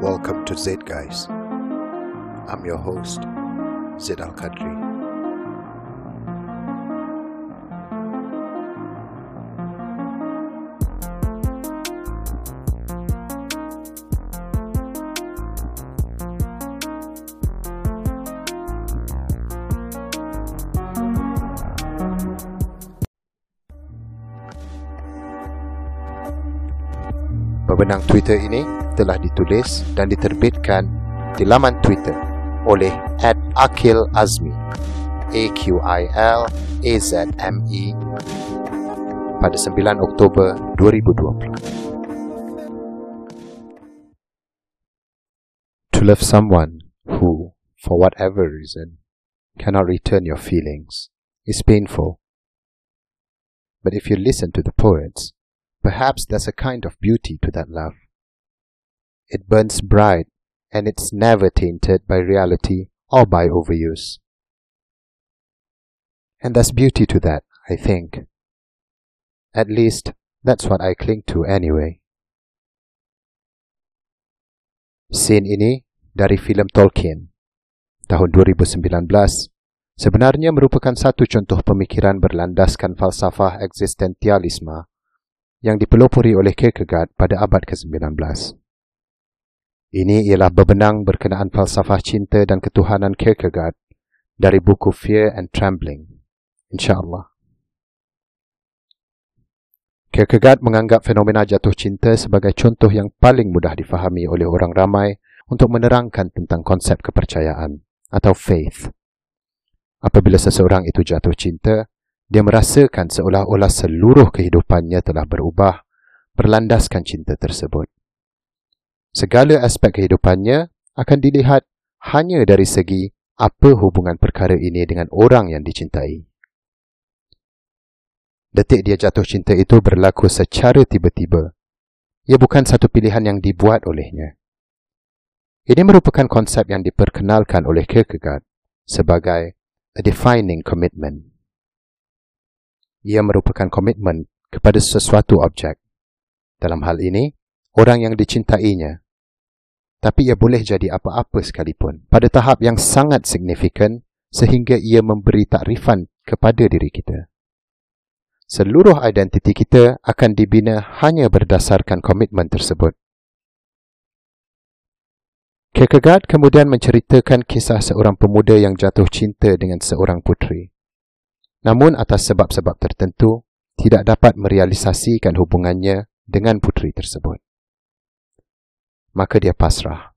Welcome to Zed Guys. I'm your host, Zed Al Qadri. Pemenang Twitter ini telah ditulis dan diterbitkan di laman Twitter oleh Akil Azmi A-Q-I-L-A-Z-M-E pada 9 Oktober 2020. To love someone who, for whatever reason, cannot return your feelings is painful. But if you listen to the poets, Perhaps there's a kind of beauty to that love. It burns bright and it's never tainted by reality or by overuse. And there's beauty to that, I think. At least, that's what I cling to anyway. Scene ini dari filem Tolkien tahun 2019 sebenarnya merupakan satu contoh pemikiran berlandaskan falsafah eksistensialisme yang dipelopori oleh Kierkegaard pada abad ke-19. Ini ialah bebenang berkenaan falsafah cinta dan ketuhanan Kierkegaard dari buku Fear and Trembling. InsyaAllah. Kierkegaard menganggap fenomena jatuh cinta sebagai contoh yang paling mudah difahami oleh orang ramai untuk menerangkan tentang konsep kepercayaan atau faith. Apabila seseorang itu jatuh cinta, dia merasakan seolah-olah seluruh kehidupannya telah berubah berlandaskan cinta tersebut. Segala aspek kehidupannya akan dilihat hanya dari segi apa hubungan perkara ini dengan orang yang dicintai. Detik dia jatuh cinta itu berlaku secara tiba-tiba. Ia bukan satu pilihan yang dibuat olehnya. Ini merupakan konsep yang diperkenalkan oleh Kierkegaard sebagai a defining commitment ia merupakan komitmen kepada sesuatu objek. Dalam hal ini, orang yang dicintainya. Tapi ia boleh jadi apa-apa sekalipun pada tahap yang sangat signifikan sehingga ia memberi takrifan kepada diri kita. Seluruh identiti kita akan dibina hanya berdasarkan komitmen tersebut. Kierkegaard kemudian menceritakan kisah seorang pemuda yang jatuh cinta dengan seorang putri namun atas sebab-sebab tertentu tidak dapat merealisasikan hubungannya dengan putri tersebut. Maka dia pasrah.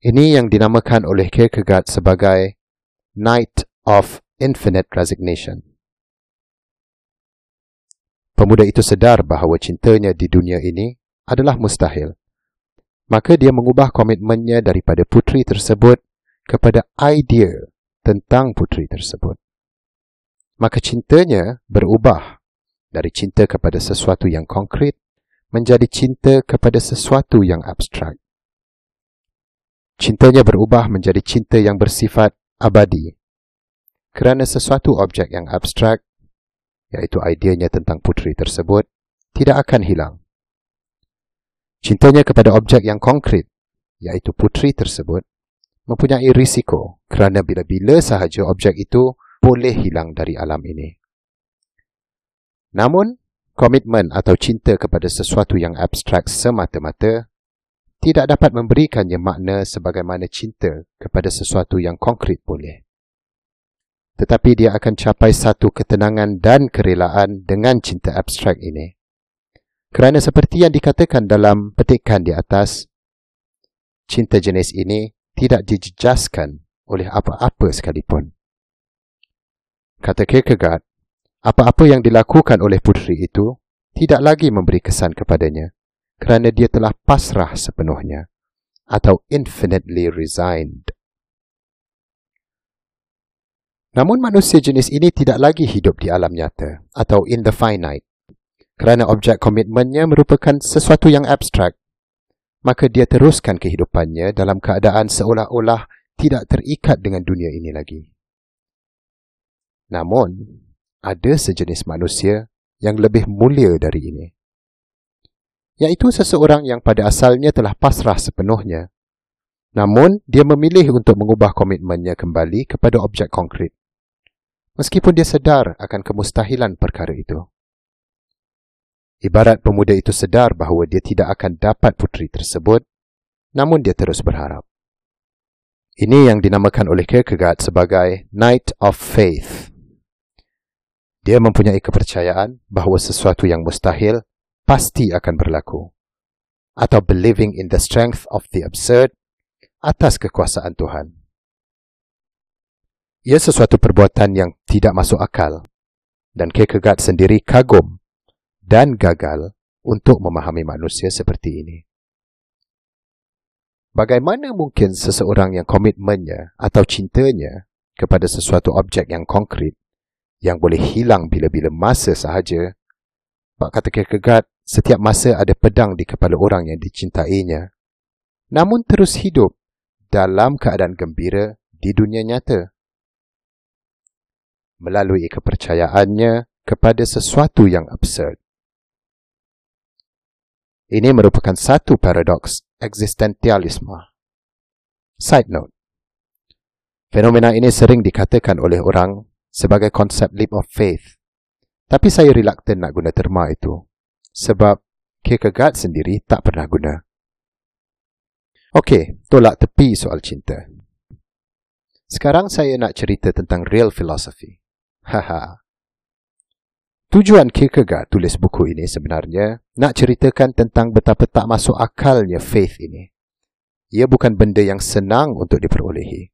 Ini yang dinamakan oleh Kierkegaard sebagai Night of Infinite Resignation. Pemuda itu sedar bahawa cintanya di dunia ini adalah mustahil. Maka dia mengubah komitmennya daripada putri tersebut kepada idea tentang putri tersebut. Maka cintanya berubah dari cinta kepada sesuatu yang konkret menjadi cinta kepada sesuatu yang abstrak. Cintanya berubah menjadi cinta yang bersifat abadi kerana sesuatu objek yang abstrak, iaitu ideanya tentang putri tersebut, tidak akan hilang. Cintanya kepada objek yang konkret, iaitu putri tersebut, mempunyai risiko kerana bila-bila sahaja objek itu boleh hilang dari alam ini. Namun, komitmen atau cinta kepada sesuatu yang abstrak semata-mata tidak dapat memberikannya makna sebagaimana cinta kepada sesuatu yang konkret boleh. Tetapi dia akan capai satu ketenangan dan kerelaan dengan cinta abstrak ini. Kerana seperti yang dikatakan dalam petikan di atas, cinta jenis ini tidak dijejaskan oleh apa-apa sekalipun. Kata Kierkegaard, apa-apa yang dilakukan oleh putri itu tidak lagi memberi kesan kepadanya kerana dia telah pasrah sepenuhnya atau infinitely resigned. Namun manusia jenis ini tidak lagi hidup di alam nyata atau in the finite kerana objek komitmennya merupakan sesuatu yang abstrak maka dia teruskan kehidupannya dalam keadaan seolah-olah tidak terikat dengan dunia ini lagi. Namun, ada sejenis manusia yang lebih mulia dari ini. iaitu seseorang yang pada asalnya telah pasrah sepenuhnya. Namun, dia memilih untuk mengubah komitmennya kembali kepada objek konkret. Meskipun dia sedar akan kemustahilan perkara itu. Ibarat pemuda itu sedar bahawa dia tidak akan dapat puteri tersebut, namun dia terus berharap. Ini yang dinamakan oleh Kierkegaard sebagai Night of Faith. Dia mempunyai kepercayaan bahawa sesuatu yang mustahil pasti akan berlaku. Atau believing in the strength of the absurd atas kekuasaan Tuhan. Ia sesuatu perbuatan yang tidak masuk akal dan Kierkegaard sendiri kagum dan gagal untuk memahami manusia seperti ini. Bagaimana mungkin seseorang yang komitmennya atau cintanya kepada sesuatu objek yang konkret yang boleh hilang bila-bila masa sahaja, Pak kata Kierkegaard, setiap masa ada pedang di kepala orang yang dicintainya, namun terus hidup dalam keadaan gembira di dunia nyata. Melalui kepercayaannya kepada sesuatu yang absurd. Ini merupakan satu paradoks existentialisme. Side note. Fenomena ini sering dikatakan oleh orang sebagai konsep leap of faith. Tapi saya reluctant nak guna terma itu. Sebab Kierkegaard sendiri tak pernah guna. Okey, tolak tepi soal cinta. Sekarang saya nak cerita tentang real philosophy. Haha. Tujuan Kierkegaard tulis buku ini sebenarnya nak ceritakan tentang betapa tak masuk akalnya faith ini. Ia bukan benda yang senang untuk diperolehi.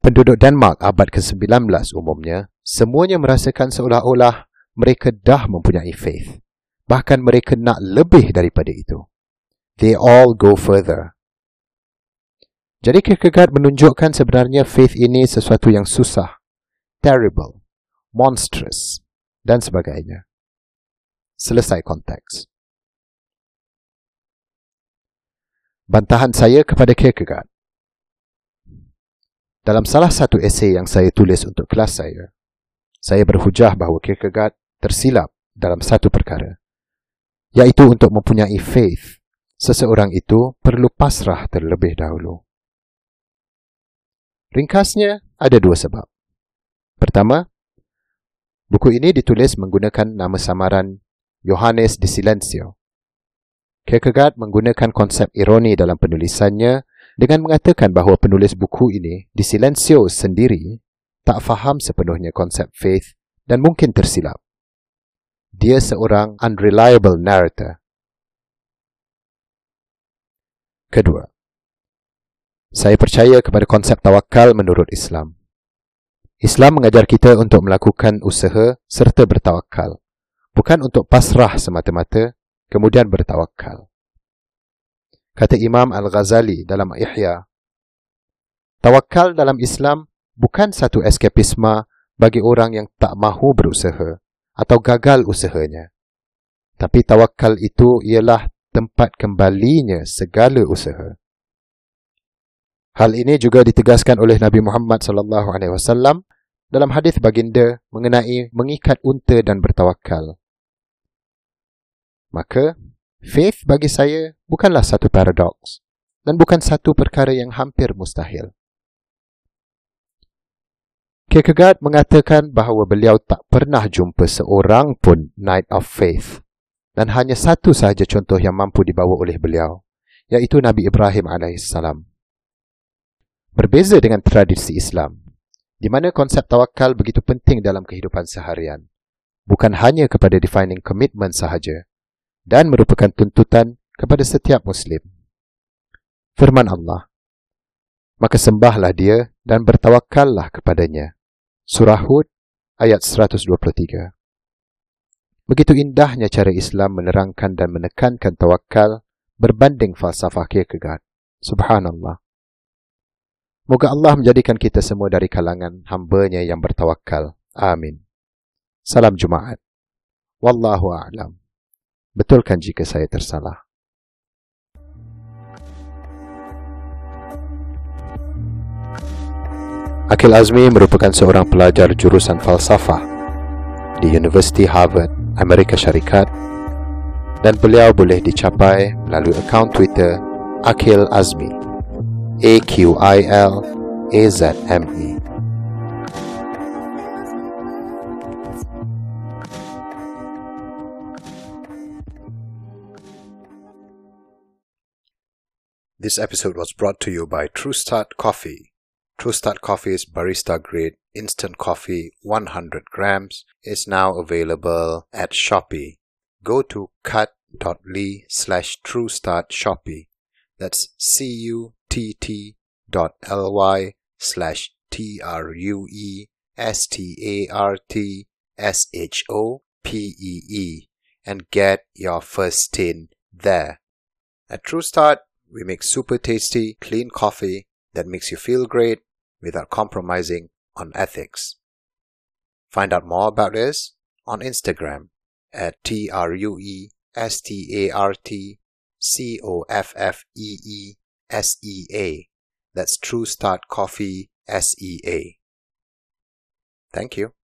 Penduduk Denmark abad ke-19 umumnya, semuanya merasakan seolah-olah mereka dah mempunyai faith. Bahkan mereka nak lebih daripada itu. They all go further. Jadi Kierkegaard menunjukkan sebenarnya faith ini sesuatu yang susah, terrible, monstrous, dan sebagainya. Selesai konteks. Bantahan saya kepada Kierkegaard. Dalam salah satu esei yang saya tulis untuk kelas saya, saya berhujah bahawa Kierkegaard tersilap dalam satu perkara, iaitu untuk mempunyai faith, seseorang itu perlu pasrah terlebih dahulu. Ringkasnya, ada dua sebab. Pertama, Buku ini ditulis menggunakan nama samaran Johannes de Silencio. Kierkegaard menggunakan konsep ironi dalam penulisannya dengan mengatakan bahawa penulis buku ini, de Silencio sendiri, tak faham sepenuhnya konsep faith dan mungkin tersilap. Dia seorang unreliable narrator. Kedua, saya percaya kepada konsep tawakal menurut Islam. Islam mengajar kita untuk melakukan usaha serta bertawakal. Bukan untuk pasrah semata-mata, kemudian bertawakal. Kata Imam Al-Ghazali dalam Ihya, Tawakal dalam Islam bukan satu eskapisma bagi orang yang tak mahu berusaha atau gagal usahanya. Tapi tawakal itu ialah tempat kembalinya segala usaha. Hal ini juga ditegaskan oleh Nabi Muhammad sallallahu alaihi wasallam dalam hadis baginda mengenai mengikat unta dan bertawakal. Maka, faith bagi saya bukanlah satu paradoks dan bukan satu perkara yang hampir mustahil. Kierkegaard mengatakan bahawa beliau tak pernah jumpa seorang pun Knight of Faith dan hanya satu sahaja contoh yang mampu dibawa oleh beliau, iaitu Nabi Ibrahim alaihissalam. Berbeza dengan tradisi Islam, di mana konsep tawakal begitu penting dalam kehidupan seharian, bukan hanya kepada defining commitment sahaja, dan merupakan tuntutan kepada setiap Muslim. Firman Allah, Maka sembahlah dia dan bertawakallah kepadanya. Surah Hud ayat 123 Begitu indahnya cara Islam menerangkan dan menekankan tawakal berbanding falsafah kierkegaard. Subhanallah. Moga Allah menjadikan kita semua dari kalangan hambanya yang bertawakal. Amin. Salam Jumaat. Wallahu a'lam. Betulkan jika saya tersalah. Akil Azmi merupakan seorang pelajar jurusan falsafah di University Harvard Amerika Syarikat dan beliau boleh dicapai melalui akaun Twitter Akil Azmi A Q I L A Z M E This episode was brought to you by True Start Coffee. True Start Coffee's barista grade instant coffee 100 grams is now available at Shopee. Go to cut.ly slash True Start Shopee. That's C-U-T-T dot L-Y slash T-R-U-E-S-T-A-R-T-S-H-O-P-E-E and get your first tin there. At True Start, we make super tasty, clean coffee that makes you feel great without compromising on ethics. Find out more about us on Instagram at T R U SEA. That's True Start Coffee SEA. Thank you.